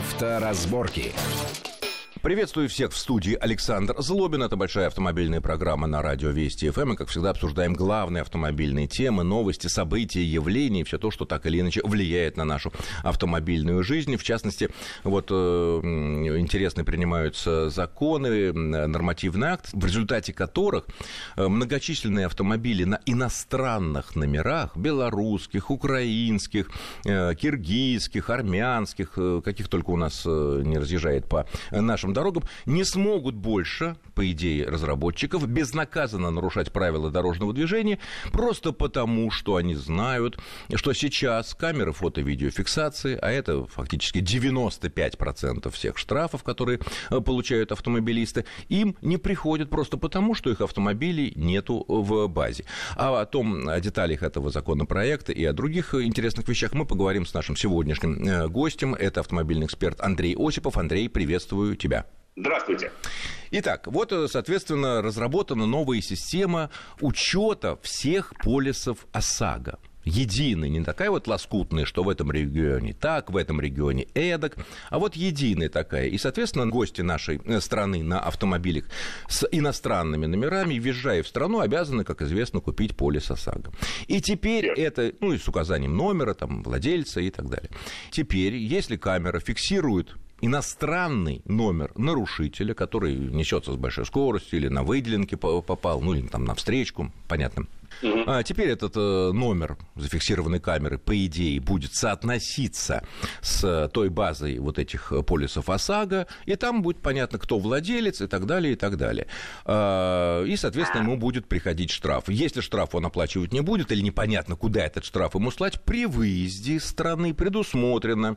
Авторазборки. Приветствую всех в студии Александр Злобин. Это большая автомобильная программа на радио Вести ФМ. Эм. И, как всегда, обсуждаем главные автомобильные темы, новости, события, явления, все то, что так или иначе влияет на нашу автомобильную жизнь. В частности, вот э, интересно принимаются законы, нормативный акт, в результате которых э, многочисленные автомобили на иностранных номерах, белорусских, украинских, э, киргизских, армянских, каких только у нас не разъезжает по нашим нашим дорогам, не смогут больше, по идее разработчиков, безнаказанно нарушать правила дорожного движения, просто потому, что они знают, что сейчас камеры фото-видеофиксации, а это фактически 95% всех штрафов, которые э, получают автомобилисты, им не приходят просто потому, что их автомобилей нету в базе. А о том, о деталях этого законопроекта и о других интересных вещах мы поговорим с нашим сегодняшним э, гостем. Это автомобильный эксперт Андрей Осипов. Андрей, приветствую тебя. Здравствуйте. Итак, вот, э, соответственно, разработана новая система учета всех полисов ОСАГО единый, не такая вот лоскутная, что в этом регионе так, в этом регионе эдак, а вот единая такая. И, соответственно, гости нашей э, страны на автомобилях с иностранными номерами, въезжая в страну, обязаны, как известно, купить полис ОСАГО. И теперь это, ну, и с указанием номера, там, владельца и так далее. Теперь, если камера фиксирует иностранный номер нарушителя, который несется с большой скоростью или на выделенке попал, ну или там на встречку, понятно. А теперь этот э, номер зафиксированной камеры, по идее, будет соотноситься с той базой вот этих полисов ОСАГО, и там будет понятно, кто владелец и так далее, и так далее. А, и, соответственно, ему будет приходить штраф. Если штраф он оплачивать не будет, или непонятно, куда этот штраф ему слать, при выезде страны предусмотрено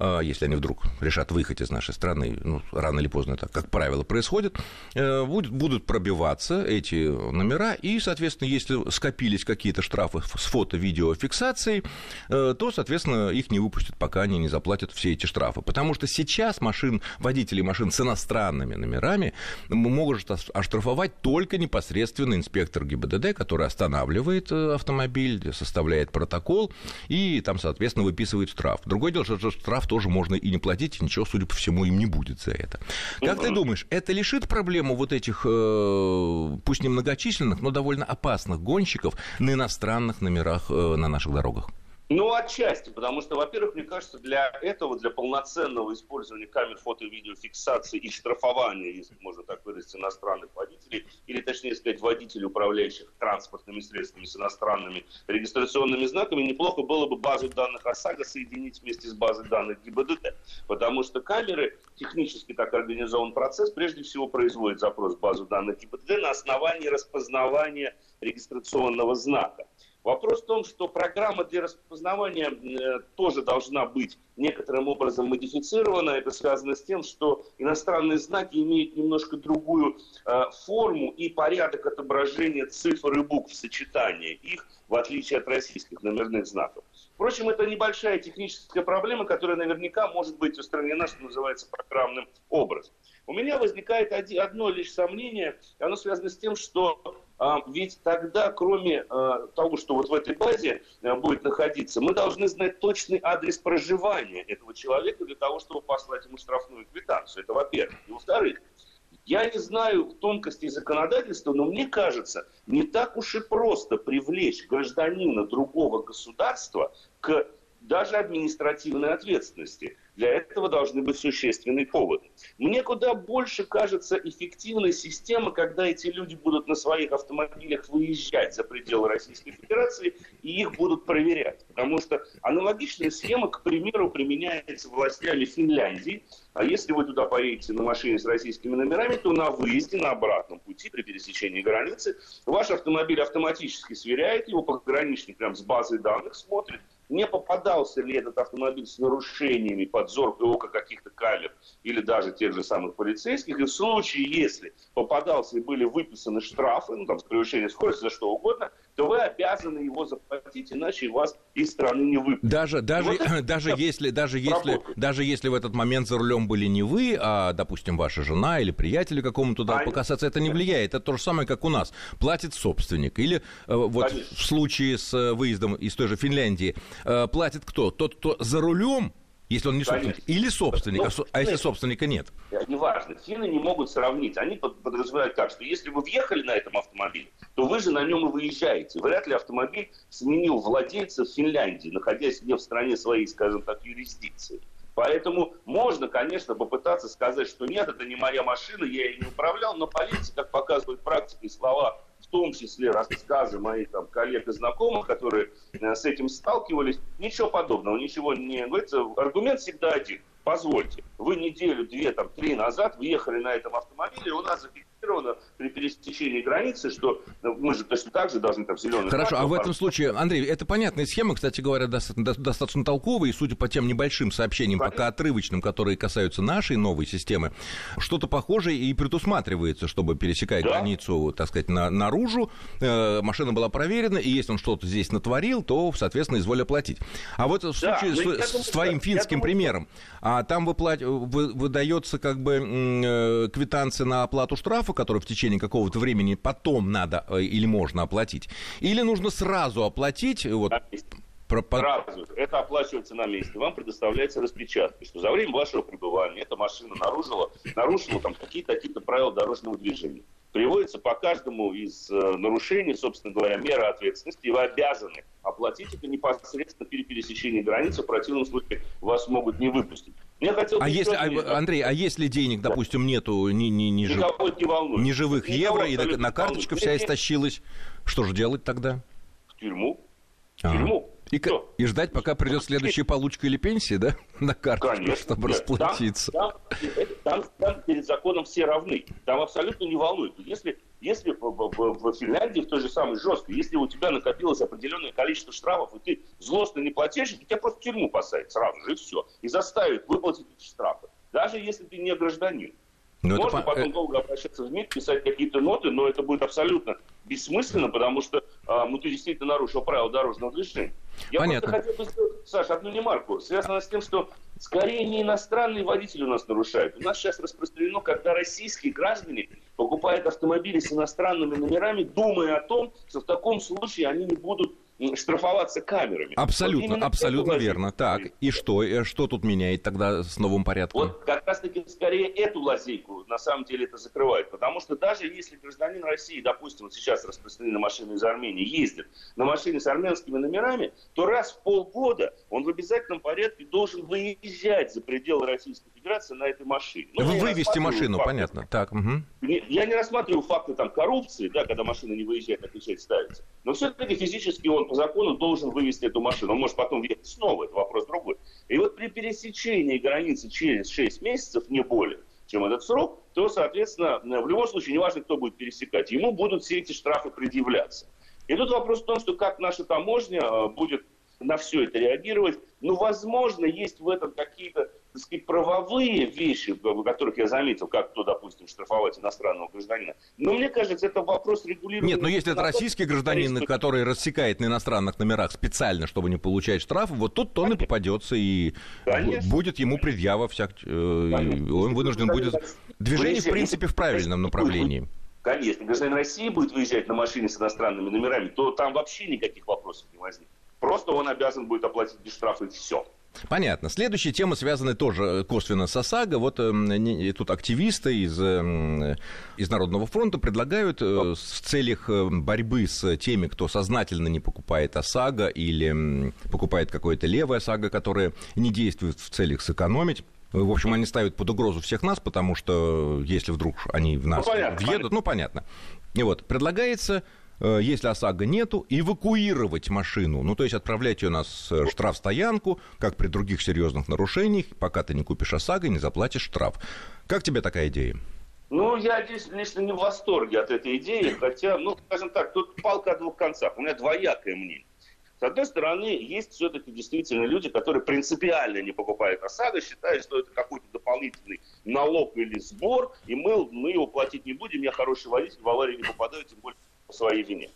если они вдруг решат выехать из нашей страны, ну, рано или поздно это, как правило, происходит, э, будут, будут пробиваться эти номера, и, соответственно, если скопились какие-то штрафы с фото-видеофиксацией, э, то, соответственно, их не выпустят, пока они не заплатят все эти штрафы. Потому что сейчас машин, водители машин с иностранными номерами могут оштрафовать только непосредственно инспектор ГИБДД, который останавливает э, автомобиль, составляет протокол и там, соответственно, выписывает штраф. Другое дело, что штраф тоже можно и не платить, и ничего, судя по всему, им не будет за это. Как ты думаешь, это лишит проблему вот этих, э, пусть не многочисленных, но довольно опасных гонщиков на иностранных номерах э, на наших дорогах? Ну, отчасти, потому что, во-первых, мне кажется, для этого, для полноценного использования камер фото- и видеофиксации и штрафования, если можно так выразить, иностранных водителей, или, точнее сказать, водителей, управляющих транспортными средствами с иностранными регистрационными знаками, неплохо было бы базу данных ОСАГО соединить вместе с базой данных ГИБДД, потому что камеры, технически так организован процесс, прежде всего производит запрос в базу данных ГИБДД на основании распознавания регистрационного знака. Вопрос в том, что программа для распознавания э, тоже должна быть некоторым образом модифицирована. Это связано с тем, что иностранные знаки имеют немножко другую э, форму и порядок отображения цифр и букв, сочетания их, в отличие от российских номерных знаков. Впрочем, это небольшая техническая проблема, которая наверняка может быть устранена, что называется, программным образом. У меня возникает одно лишь сомнение, оно связано с тем, что ведь тогда, кроме а, того, что вот в этой базе а, будет находиться, мы должны знать точный адрес проживания этого человека для того, чтобы послать ему штрафную квитанцию. Это во-первых. И во-вторых, я не знаю тонкостей законодательства, но мне кажется, не так уж и просто привлечь гражданина другого государства к даже административной ответственности. Для этого должны быть существенные поводы. Мне куда больше кажется эффективной система, когда эти люди будут на своих автомобилях выезжать за пределы Российской Федерации и их будут проверять. Потому что аналогичная схема, к примеру, применяется властями Финляндии. А если вы туда поедете на машине с российскими номерами, то на выезде, на обратном пути при пересечении границы ваш автомобиль автоматически сверяет его, пограничник прям с базой данных смотрит, не попадался ли этот автомобиль с нарушениями под зоркое око каких-то камер или даже тех же самых полицейских. И в случае, если попадался и были выписаны штрафы, ну там, с превышением скорости, за что угодно, то вы обязаны его заплатить, иначе вас из страны не выпустят. Даже, даже, вот даже, если, даже, если, даже если в этот момент за рулем были не вы, а, допустим, ваша жена или приятель какому-то туда покасаться, это не влияет. Это то же самое, как у нас. Платит собственник. Или э, вот Конечно. в случае с э, выездом из той же Финляндии, э, платит кто? Тот, кто за рулем Если он не собственник. Или собственник, ну, а если собственника нет? Неважно. Финны не могут сравнить. Они подразумевают так, что если вы въехали на этом автомобиле, то вы же на нем и выезжаете. Вряд ли автомобиль сменил владельца в Финляндии, находясь не в стране своей, скажем так, юрисдикции. Поэтому можно, конечно, попытаться сказать, что нет, это не моя машина, я ее не управлял, но полиция, как показывает практика и слова в том числе рассказы моих там, коллег и знакомых, которые э, с этим сталкивались, ничего подобного, ничего не говорится. Аргумент всегда один. Позвольте, вы неделю, две, там, три назад въехали на этом автомобиле, у нас при пересечении границы, что ну, мы же точно так же должны там зеленый Хорошо, а в этом случае, Андрей, это понятная схема, кстати говоря, достаточно, достаточно толковая, и судя по тем небольшим сообщениям, Понятно. пока отрывочным, которые касаются нашей новой системы, что-то похожее и предусматривается, чтобы, пересекая да. границу, так сказать, на, наружу, э, машина была проверена, и если он что-то здесь натворил, то, соответственно, изволь оплатить. А вот в случае да, с, с твоим финским думаю, примером, а там выплат... вы, выдается как бы э, квитанция на оплату штрафа, который в течение какого-то времени потом надо э, или можно оплатить, или нужно сразу оплатить? Вот, про... Сразу. Это оплачивается на месте. Вам предоставляется распечатка, что за время вашего пребывания эта машина нарушила, нарушила там какие-то какие правила дорожного движения. Приводится по каждому из э, нарушений, собственно говоря, мера ответственности, и вы обязаны оплатить это непосредственно при пересечении границы, в противном случае вас могут не выпустить. Я хотел а если, а, Андрей, а если денег, допустим, нету ни, ни, ни, жив... не ни живых Никого евро, и на карточка вся истощилась, что же делать тогда? В тюрьму. В а. тюрьму. И, и ждать, пока придет следующая получка или пенсия, да, на Конечно, чтобы нет. расплатиться. Там, там, там, перед законом все равны. Там абсолютно не волнует. Если, если в, в, в Финляндии, в той же самой жесткой, если у тебя накопилось определенное количество штрафов, и ты злостно не платишь, то тебя просто в тюрьму посадят сразу же, и все. И заставят выплатить эти штрафы. Даже если ты не гражданин. Но ну, Можно это... потом э, долго обращаться в МИД, писать какие-то ноты, но это будет абсолютно бессмысленно, потому что а, ну, ты действительно нарушил правила дорожного движения. Я Понятно. просто хотел бы Саша, одну немарку, связанную с тем, что скорее не иностранные водители у нас нарушают. У нас сейчас распространено, когда российские граждане покупают автомобили с иностранными номерами, думая о том, что в таком случае они не будут штрафоваться камерами. Абсолютно, вот абсолютно верно. Так, и что? И что тут меняет тогда с новым порядком? Вот как раз-таки скорее эту лазейку на самом деле это закрывает. Потому что даже если гражданин России, допустим, вот сейчас распространены машины из Армении, ездит на машине с армянскими номерами, то раз в полгода он в обязательном порядке должен выезжать за пределы Российской Федерации на этой машине. Ну, Вывести машину, факты. понятно. Так, угу. Я не рассматриваю факты там, коррупции, да, когда машина не выезжает, на печать ставится. Но все-таки физически он по закону должен вывести эту машину. Он может потом въехать снова, это вопрос другой. И вот при пересечении границы через 6 месяцев, не более, чем этот срок, то, соответственно, в любом случае, неважно, кто будет пересекать, ему будут все эти штрафы предъявляться. И тут вопрос в том, что как наша таможня э, будет на все это реагировать. Ну, возможно, есть в этом какие-то так сказать, правовые вещи, в которых я заметил, как то, допустим, штрафовать иностранного гражданина. Но мне кажется, это вопрос регулирования. Нет, но если это российский гражданин, который рассекает на иностранных номерах специально, чтобы не получать штраф, вот тут он и попадется, и Конечно. будет ему предъява всяк... Э, он вынужден будет... Движение, в принципе, в правильном направлении. Конечно, гражданин России будет выезжать на машине с иностранными номерами, то там вообще никаких вопросов не возникнет. Просто он обязан будет оплатить штраф и все. Понятно. Следующая тема связана тоже косвенно с ОСАГО. Вот э, тут активисты из, э, из Народного фронта предлагают э, в целях э, борьбы с теми, кто сознательно не покупает ОСАГО или э, покупает какое-то левое ОСАГО, которое не действует в целях сэкономить, в общем, они ставят под угрозу всех нас, потому что если вдруг они в нас ну, понятно, въедут, понятно. ну понятно. И вот предлагается Э, если ОСАГО нету, эвакуировать машину, ну, то есть отправлять ее на штрафстоянку, как при других серьезных нарушениях, пока ты не купишь ОСАГО, не заплатишь штраф. Как тебе такая идея? Ну, я лично не в восторге от этой идеи, хотя, ну, скажем так, тут палка о двух концах. У меня двоякое мнение. С одной стороны, есть все-таки действительно люди, которые принципиально не покупают ОСАГО, считают, что это какой-то дополнительный налог или сбор, и мы, мы его платить не будем, я хороший водитель, в аварию не попадаю, тем более по своей вине.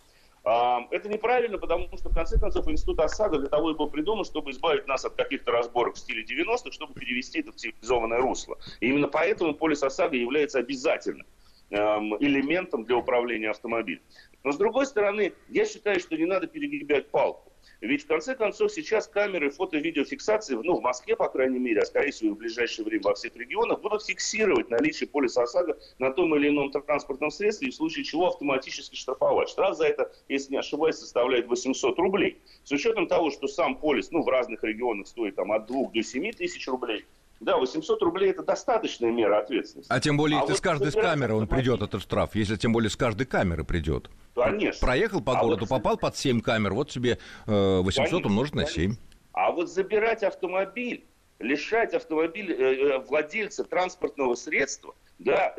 А, это неправильно, потому что, в конце концов, институт ОСАГО для того и был придуман, чтобы избавить нас от каких-то разборок в стиле 90-х, чтобы перевести это в цивилизованное русло. И именно поэтому полис ОСАГО является обязательным эм, элементом для управления автомобилем. Но, с другой стороны, я считаю, что не надо перегибать палку. Ведь, в конце концов, сейчас камеры фото-видеофиксации, ну, в Москве, по крайней мере, а, скорее всего, в ближайшее время во всех регионах, будут фиксировать наличие полиса ОСАГО на том или ином транспортном средстве, и в случае чего автоматически штрафовать. Штраф за это, если не ошибаюсь, составляет 800 рублей. С учетом того, что сам полис, ну, в разных регионах стоит там от 2 до 7 тысяч рублей, да, 800 рублей это достаточная мера ответственности. А тем более, а если вот с каждой камеры он придет, этот штраф, если тем более с каждой камеры придет. Конечно. Проехал по а городу, вот... попал под 7 камер, вот тебе 800 э, конечно, умножить на 7. А вот забирать автомобиль, лишать автомобиль э, э, владельца транспортного средства, да,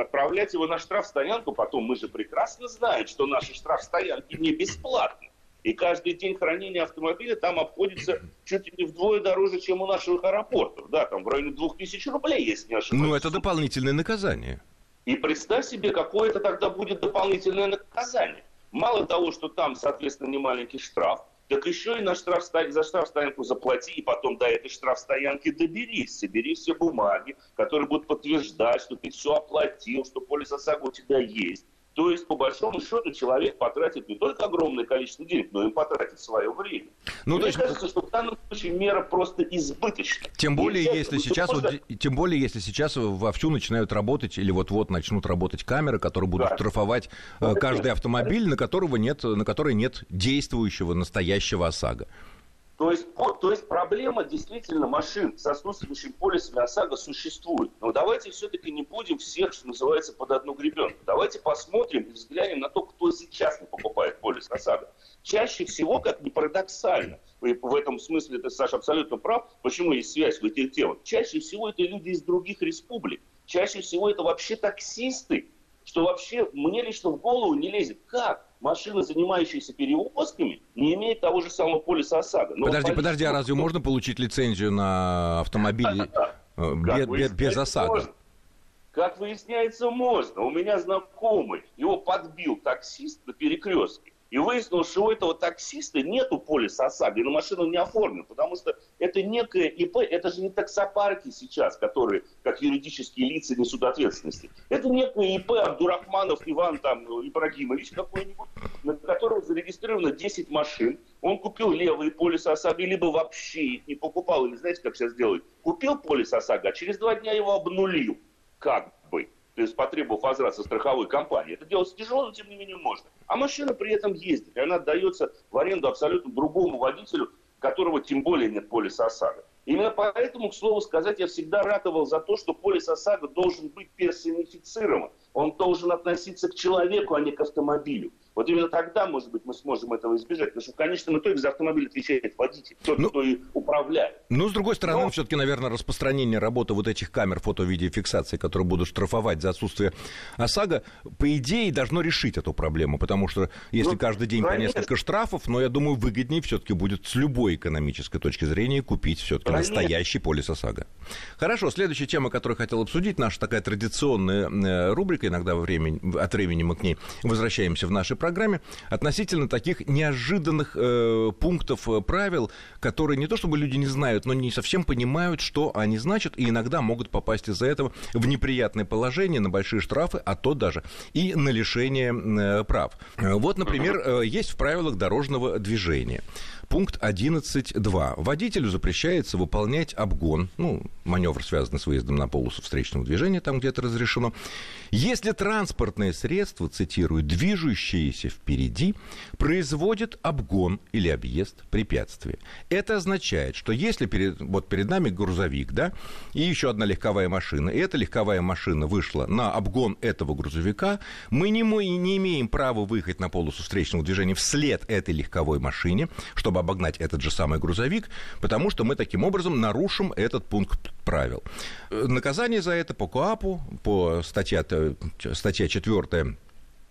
отправлять его на штрафстоянку, потом мы же прекрасно знаем, что наши штрафстоянки не бесплатны. И каждый день хранения автомобиля там обходится чуть ли не вдвое дороже, чем у наших аэропортов. Да, там в районе 2000 рублей, если не ошибаюсь. Ну, это дополнительное наказание. И представь себе, какое это тогда будет дополнительное наказание. Мало того, что там, соответственно, не маленький штраф, так еще и на штраф, за штрафстоянку заплати, и потом до этой штрафстоянки доберись, собери все бумаги, которые будут подтверждать, что ты все оплатил, что полис ОСАГО у тебя есть. То есть, по большому счету, человек потратит не только огромное количество денег, но и потратит свое время. Ну, Мне есть... кажется, что в данном случае мера просто избыточна. Тем более, Нельзя, если сейчас, можно... вот, тем более, если сейчас вовсю начинают работать или вот-вот начнут работать камеры, которые будут да. штрафовать э, каждый автомобиль, на которого нет, на который нет действующего настоящего ОСАГО. То есть, то есть проблема действительно машин с отсутствующим полисами ОСАГО существует. Но давайте все-таки не будем всех, что называется, под одну гребенку. Давайте посмотрим и взглянем на то, кто сейчас не покупает полис ОСАГО. Чаще всего, как ни парадоксально, и в этом смысле ты, Саша, абсолютно прав, почему есть связь в этих темах. Чаще всего это люди из других республик. Чаще всего это вообще таксисты, что вообще мне лично в голову не лезет. Как? Машина, занимающаяся перевозками, не имеет того же самого полиса ОСАГО. Но подожди, полис... подожди, а разве можно получить лицензию на автомобиль э, без, без ОСАГО? Как выясняется, можно. У меня знакомый, его подбил таксист на перекрестке. И выяснилось, что у этого таксиста нету полиса ОСАГО, и на машину не оформлен, потому что это некое ИП, это же не таксопарки сейчас, которые как юридические лица несут ответственности. Это некое ИП Абдурахманов Иван там, Ибрагимович какой-нибудь, на которого зарегистрировано 10 машин. Он купил левые полисы ОСАГО, либо вообще их не покупал, или знаете, как сейчас делают? Купил полис ОСАГО, а через два дня его обнулил. Как? То есть потребовав возврат со страховой компании. Это делать тяжело, но тем не менее можно. А машина при этом ездит, и она отдается в аренду абсолютно другому водителю, которого тем более нет полиса ОСАГО. Именно поэтому, к слову сказать, я всегда ратовал за то, что полис ОСАГО должен быть персонифицирован. Он должен относиться к человеку, а не к автомобилю. Вот именно тогда, может быть, мы сможем этого избежать. Потому что в конечном итоге за автомобиль отвечает водитель, тот, ну, кто и управляет. Ну, с другой стороны, Но... все-таки, наверное, распространение работы вот этих камер фото-видеофиксации, которые будут штрафовать за отсутствие ОСАГО, по идее, должно решить эту проблему. Потому что если ну, каждый день конечно. по несколько штрафов, но я думаю, выгоднее все-таки будет с любой экономической точки зрения купить все-таки настоящий полис ОСАГО. Хорошо, следующая тема, которую хотел обсудить, наша такая традиционная э, рубрика, иногда во время, от времени мы к ней возвращаемся в нашей программе программе относительно таких неожиданных э, пунктов э, правил, которые не то чтобы люди не знают, но не совсем понимают, что они значат, и иногда могут попасть из-за этого в неприятное положение, на большие штрафы, а то даже и на лишение э, прав. Э, вот, например, э, есть в правилах дорожного движения Пункт 11.2. Водителю запрещается выполнять обгон, ну, маневр, связанный с выездом на полосу встречного движения, там где-то разрешено, если транспортное средство, цитирую, движущееся впереди, производит обгон или объезд препятствия. Это означает, что если перед, вот перед нами грузовик, да, и еще одна легковая машина, и эта легковая машина вышла на обгон этого грузовика, мы не, мы не имеем права выехать на полосу встречного движения вслед этой легковой машине, чтобы чтобы обогнать этот же самый грузовик, потому что мы таким образом нарушим этот пункт правил. Наказание за это по КОАПу, по статье, статья 4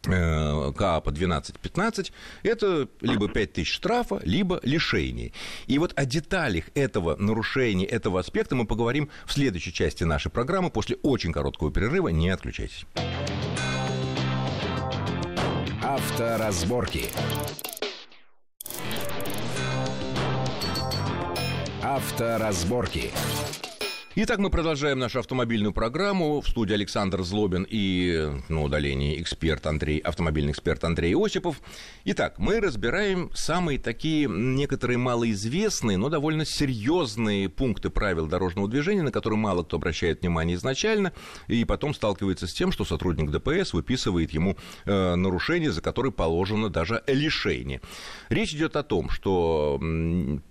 э, КАПа 12-15, это либо 5 тысяч штрафа, либо лишение. И вот о деталях этого нарушения, этого аспекта мы поговорим в следующей части нашей программы после очень короткого перерыва. Не отключайтесь. Авторазборки. Авторазборки. Итак, мы продолжаем нашу автомобильную программу. В студии Александр Злобин и на удалении эксперт Андрей, автомобильный эксперт Андрей Осипов. Итак, мы разбираем самые такие некоторые малоизвестные, но довольно серьезные пункты правил дорожного движения, на которые мало кто обращает внимание изначально, и потом сталкивается с тем, что сотрудник ДПС выписывает ему э, нарушение, за которое положено даже лишение. Речь идет о том, что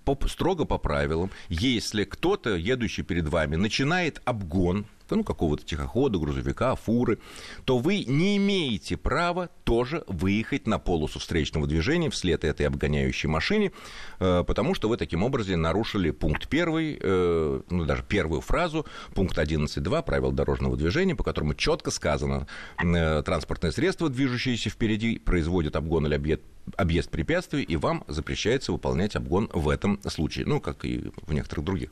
по, строго по правилам, если кто-то, едущий перед вами, начинает обгон ну, какого-то тихохода, грузовика, фуры, то вы не имеете права тоже выехать на полосу встречного движения вслед этой обгоняющей машине, э, потому что вы таким образом нарушили пункт первый, э, ну, даже первую фразу, пункт 11.2 правил дорожного движения, по которому четко сказано, э, транспортное средство, движущееся впереди, производит обгон или объект объезд препятствий, и вам запрещается выполнять обгон в этом случае, ну, как и в некоторых других.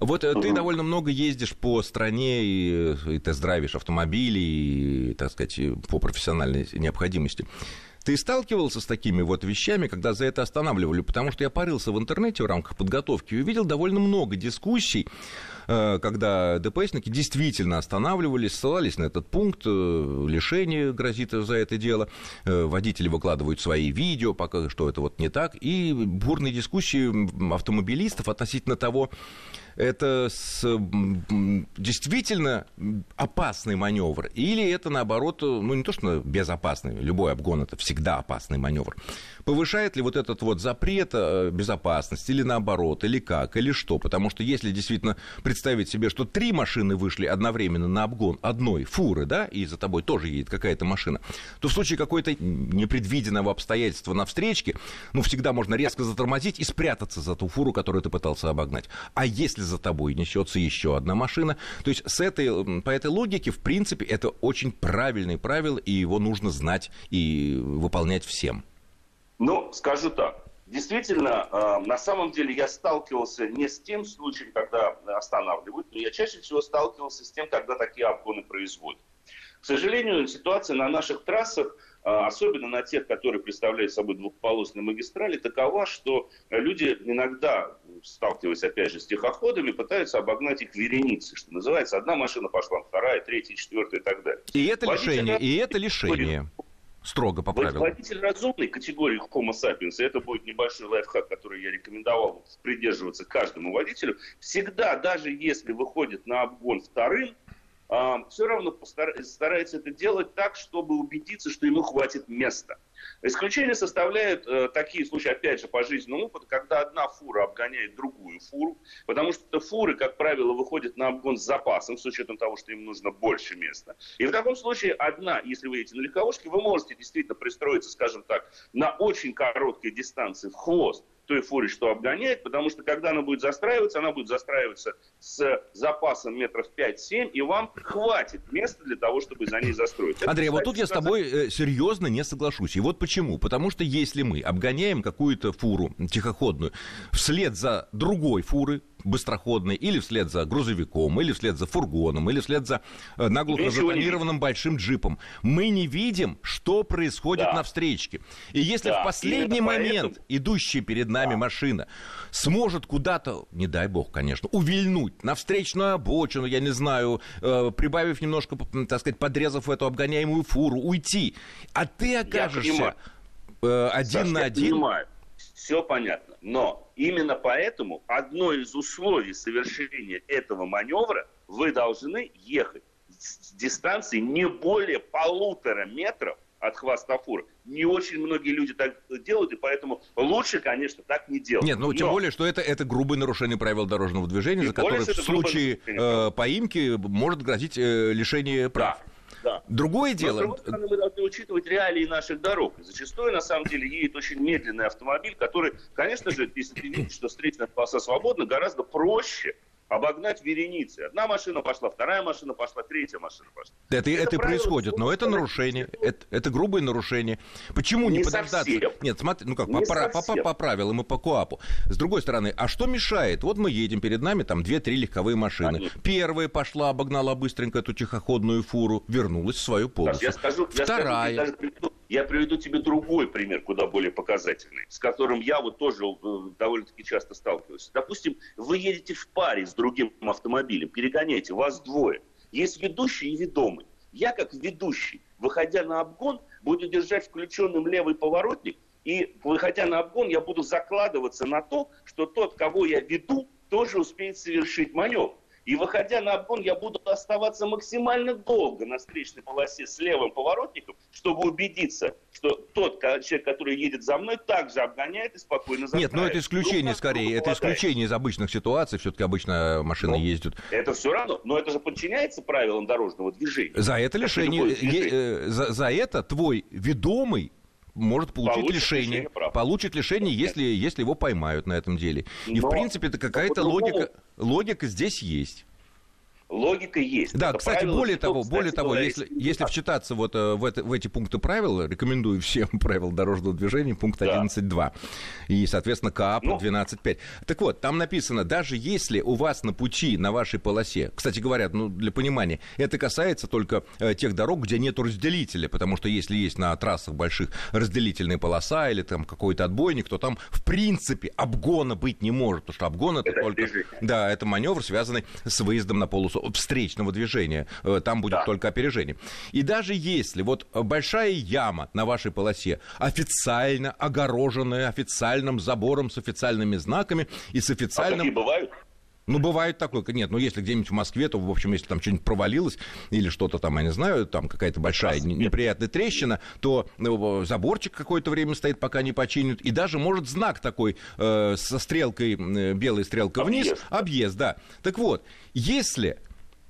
Вот угу. ты довольно много ездишь по стране и, и тест-драйвишь автомобили, и, так сказать, по профессиональной необходимости. Ты сталкивался с такими вот вещами, когда за это останавливали? Потому что я парился в интернете в рамках подготовки и увидел довольно много дискуссий, э, когда ДПСники действительно останавливались, ссылались на этот пункт, э, лишение грозит за это дело, э, водители выкладывают свои видео, пока что это вот не так, и бурные дискуссии автомобилистов относительно того, это с, действительно опасный маневр, или это наоборот, ну не то что безопасный, любой обгон это всегда опасный маневр. Повышает ли вот этот вот запрет э, безопасности, или наоборот, или как, или что? Потому что если действительно представить себе, что три машины вышли одновременно на обгон одной фуры, да, и за тобой тоже едет какая-то машина, то в случае какой-то непредвиденного обстоятельства на встречке, ну, всегда можно резко затормозить и спрятаться за ту фуру, которую ты пытался обогнать. А если за тобой несется еще одна машина, то есть с этой, по этой логике, в принципе, это очень правильный правило, и его нужно знать и выполнять всем. Ну, скажу так. Действительно, э, на самом деле я сталкивался не с тем случаем, когда останавливают, но я чаще всего сталкивался с тем, когда такие обгоны производят. К сожалению, ситуация на наших трассах, особенно на тех, которые представляют собой двухполосные магистрали, такова, что люди иногда, сталкиваясь опять же с тихоходами, пытаются обогнать их вереницы, что называется. Одна машина пошла, вторая, третья, четвертая и так далее. И это лишение, и это лишение строго по правилам. Водитель разумной категории Homo sapiens, и это будет небольшой лайфхак, который я рекомендовал придерживаться каждому водителю, всегда, даже если выходит на обгон вторым, а, все равно старается это делать так, чтобы убедиться, что ему хватит места. Исключение составляют э, такие случаи, опять же, по жизненному опыту, когда одна фура обгоняет другую фуру, потому что фуры, как правило, выходят на обгон с запасом, с учетом того, что им нужно больше места. И в таком случае одна, если вы едете на легковушке, вы можете действительно пристроиться, скажем так, на очень короткой дистанции в хвост той фуре, что обгоняет, потому что когда она будет застраиваться, она будет застраиваться с запасом метров 5-7, и вам хватит места для того, чтобы за ней застроить. Андрей, Это, вот тут я с тобой э, серьезно не соглашусь. И вот почему. Потому что если мы обгоняем какую-то фуру тихоходную вслед за другой фурой, быстроходной, или вслед за грузовиком, или вслед за фургоном, или вслед за э, наглухо затонированным большим джипом. Мы не видим, что происходит да. на встречке. И если да. в последний момент поэтому... идущая перед нами да. машина сможет куда-то, не дай бог, конечно, увильнуть на встречную обочину, я не знаю, э, прибавив немножко, так сказать, подрезав эту обгоняемую фуру, уйти, а ты окажешься э, один Саш, на один... Понимаю все понятно. Но именно поэтому одно из условий совершения этого маневра вы должны ехать с дистанции не более полутора метров от хвоста фуры. Не очень многие люди так делают, и поэтому лучше, конечно, так не делать. Нет, ну тем более, что это, это грубое нарушение правил дорожного движения, за которое в случае э, поимки может грозить э, лишение прав. Да. Другое дело... Но, с другой стороны, мы должны учитывать реалии наших дорог. Зачастую, на самом деле, едет очень медленный автомобиль, который, конечно же, если ты видишь, что встречная полоса свободна, гораздо проще обогнать вереницы. Одна машина пошла, вторая машина пошла, третья машина пошла. Это, это, это происходит, но это нарушение, это, это грубое нарушение. Почему не, не подождаться? Совсем. Нет, смотри, ну как, по, по, по, по правилам и по КОАПу. С другой стороны, а что мешает? Вот мы едем, перед нами там две-три легковые машины. Конечно. Первая пошла, обогнала быстренько эту тихоходную фуру, вернулась в свою полосу. Я скажу, Вторая... Я скажу, Я приведу тебе другой пример, куда более показательный, с которым я вот тоже э, довольно-таки часто сталкиваюсь. Допустим, вы едете в паре с другим автомобилем, перегоняете, вас двое. Есть ведущий и ведомый. Я, как ведущий, выходя на обгон, буду держать включенным левый поворотник, и, выходя на обгон, я буду закладываться на то, что тот, кого я веду, тоже успеет совершить маневр. И выходя на обгон, я буду оставаться максимально долго на встречной полосе с левым поворотником, чтобы убедиться, что тот человек, который едет за мной, также обгоняет и спокойно Нет, но ну, это исключение скорее. Это исключение из обычных ситуаций. Все-таки обычно машины ну, ездят. Это все равно. Но это же подчиняется правилам дорожного движения. За это лишение. Е- за, за это твой ведомый может получить получит лишение, лишение получит лишение, если, если его поймают на этом деле. И, Но, в принципе, это какая-то логика, логика здесь есть логика есть. Да, это кстати, более того, более того, если, если вчитаться вот э, в, это, в эти пункты правил, рекомендую всем правил дорожного движения, пункт да. 11.2, и, соответственно, КАП ну. 12.5. Так вот, там написано, даже если у вас на пути, на вашей полосе, кстати говоря, ну, для понимания, это касается только э, тех дорог, где нет разделителя, потому что если есть на трассах больших разделительная полоса или там какой-то отбойник, то там, в принципе, обгона быть не может, потому что обгон это, это только... Движение. Да, это маневр, связанный с выездом на полосу встречного движения, э, там будет да. только опережение. И даже если вот большая яма на вашей полосе официально огороженная официальным забором с официальными знаками и с официальным... А такие бывают? Ну, бывает такое. Нет, ну, если где-нибудь в Москве, то, в общем, если там что-нибудь провалилось или что-то там, я не знаю, там какая-то большая неприятная трещина, то ну, заборчик какое-то время стоит, пока не починят. И даже может знак такой э, со стрелкой, э, белой стрелкой объезд. вниз, объезд, да. Так вот, если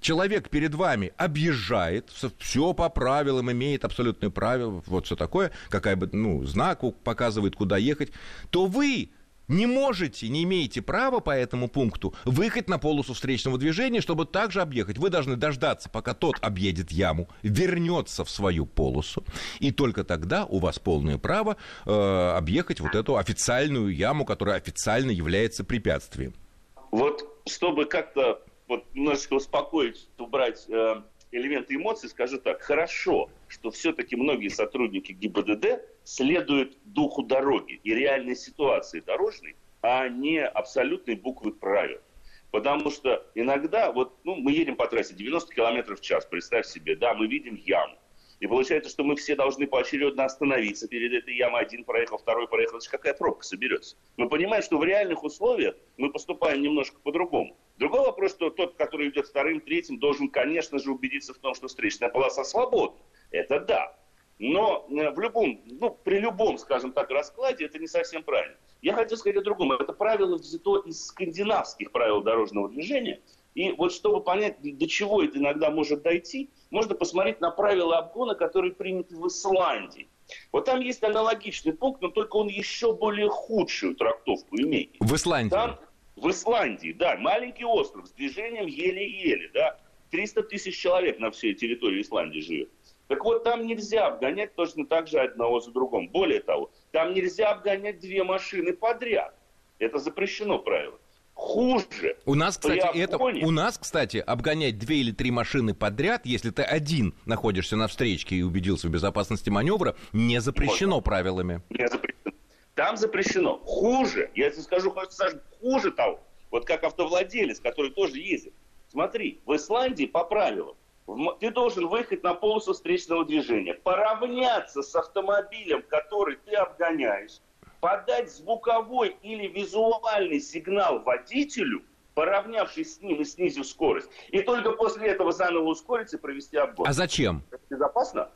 человек перед вами объезжает, все по правилам, имеет абсолютные правила, вот все такое, какая бы, ну, знак показывает, куда ехать, то вы не можете, не имеете права по этому пункту выехать на полосу встречного движения, чтобы также объехать. Вы должны дождаться, пока тот объедет яму, вернется в свою полосу, и только тогда у вас полное право э, объехать вот эту официальную яму, которая официально является препятствием. Вот чтобы как-то вот немножечко успокоить, убрать э, элементы эмоций, скажу так, хорошо, что все-таки многие сотрудники ГИБДД следуют духу дороги и реальной ситуации дорожной, а не абсолютной буквы правил. Потому что иногда, вот, ну, мы едем по трассе 90 км в час, представь себе, да, мы видим яму. И получается, что мы все должны поочередно остановиться перед этой ямой. Один проехал, второй проехал. Же какая пробка соберется. Мы понимаем, что в реальных условиях мы поступаем немножко по-другому. Другой вопрос, что тот, который идет вторым, третьим, должен, конечно же, убедиться в том, что встречная полоса свободна. Это да. Но э, в любом, ну, при любом, скажем так, раскладе это не совсем правильно. Я хотел сказать о другом. Это правило взято из скандинавских правил дорожного движения. И вот чтобы понять, до чего это иногда может дойти, можно посмотреть на правила обгона, которые приняты в Исландии. Вот там есть аналогичный пункт, но только он еще более худшую трактовку имеет. В Исландии? Там, в Исландии, да, маленький остров с движением еле-еле, да. 300 тысяч человек на всей территории Исландии живет. Так вот, там нельзя обгонять точно так же одного за другом. Более того, там нельзя обгонять две машины подряд. Это запрещено правило хуже. У нас, кстати, это, у нас, кстати, обгонять две или три машины подряд, если ты один находишься на встречке и убедился в безопасности маневра, не запрещено Можно. правилами. Не запрещено. Там запрещено. Хуже, я тебе скажу, Саша, хуже того. Вот как автовладелец, который тоже ездит. Смотри, в Исландии по правилам ты должен выехать на полосу встречного движения, поравняться с автомобилем, который ты обгоняешь, подать звуковой или визуальный сигнал водителю, поравнявшись с ним и снизив скорость, и только после этого заново ускориться и провести обгон. А зачем? Это безопасно?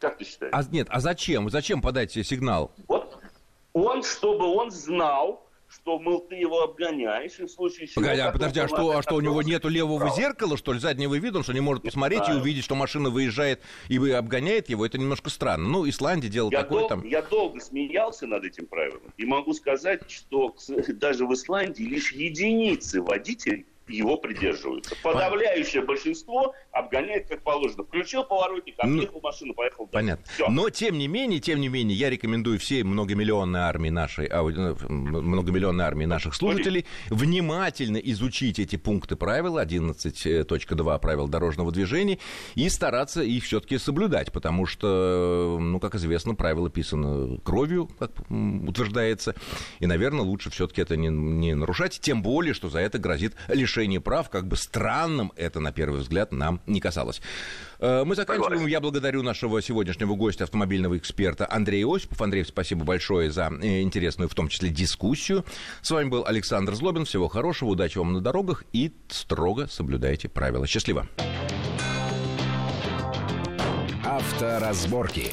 Как ты считаешь? А, нет, а зачем? Зачем подать сигнал? Вот он, чтобы он знал, что, мол, ты его обгоняешь, и в случае чего... Погоди, а подожди, а что, а что у него нету левого право. зеркала, что ли, заднего вида, он что не может посмотреть и увидеть, что машина выезжает и обгоняет его? Это немножко странно. Ну, Исландия делала я такое дол- там... Я долго смеялся над этим правилом, и могу сказать, что даже в Исландии лишь единицы водителей его придерживаются. Подавляющее большинство обгоняет как положено. Включил поворотник, объехал ну, машину, поехал. Понятно. Все. Но тем не менее, тем не менее, я рекомендую всей многомиллионной армии нашей, а, многомиллионной армии наших слушателей внимательно изучить эти пункты правил 11.2 правил дорожного движения и стараться их все-таки соблюдать, потому что, ну, как известно, правила писаны кровью, как утверждается, и, наверное, лучше все-таки это не, не нарушать, тем более, что за это грозит лишение прав, как бы странным это, на первый взгляд, нам не касалось. Э, мы заканчиваем. Я благодарю нашего сегодняшнего гостя, автомобильного эксперта Андрея Осипов. Андрей, спасибо большое за э, интересную, в том числе, дискуссию. С вами был Александр Злобин. Всего хорошего, удачи вам на дорогах и строго соблюдайте правила. Счастливо. Авторазборки.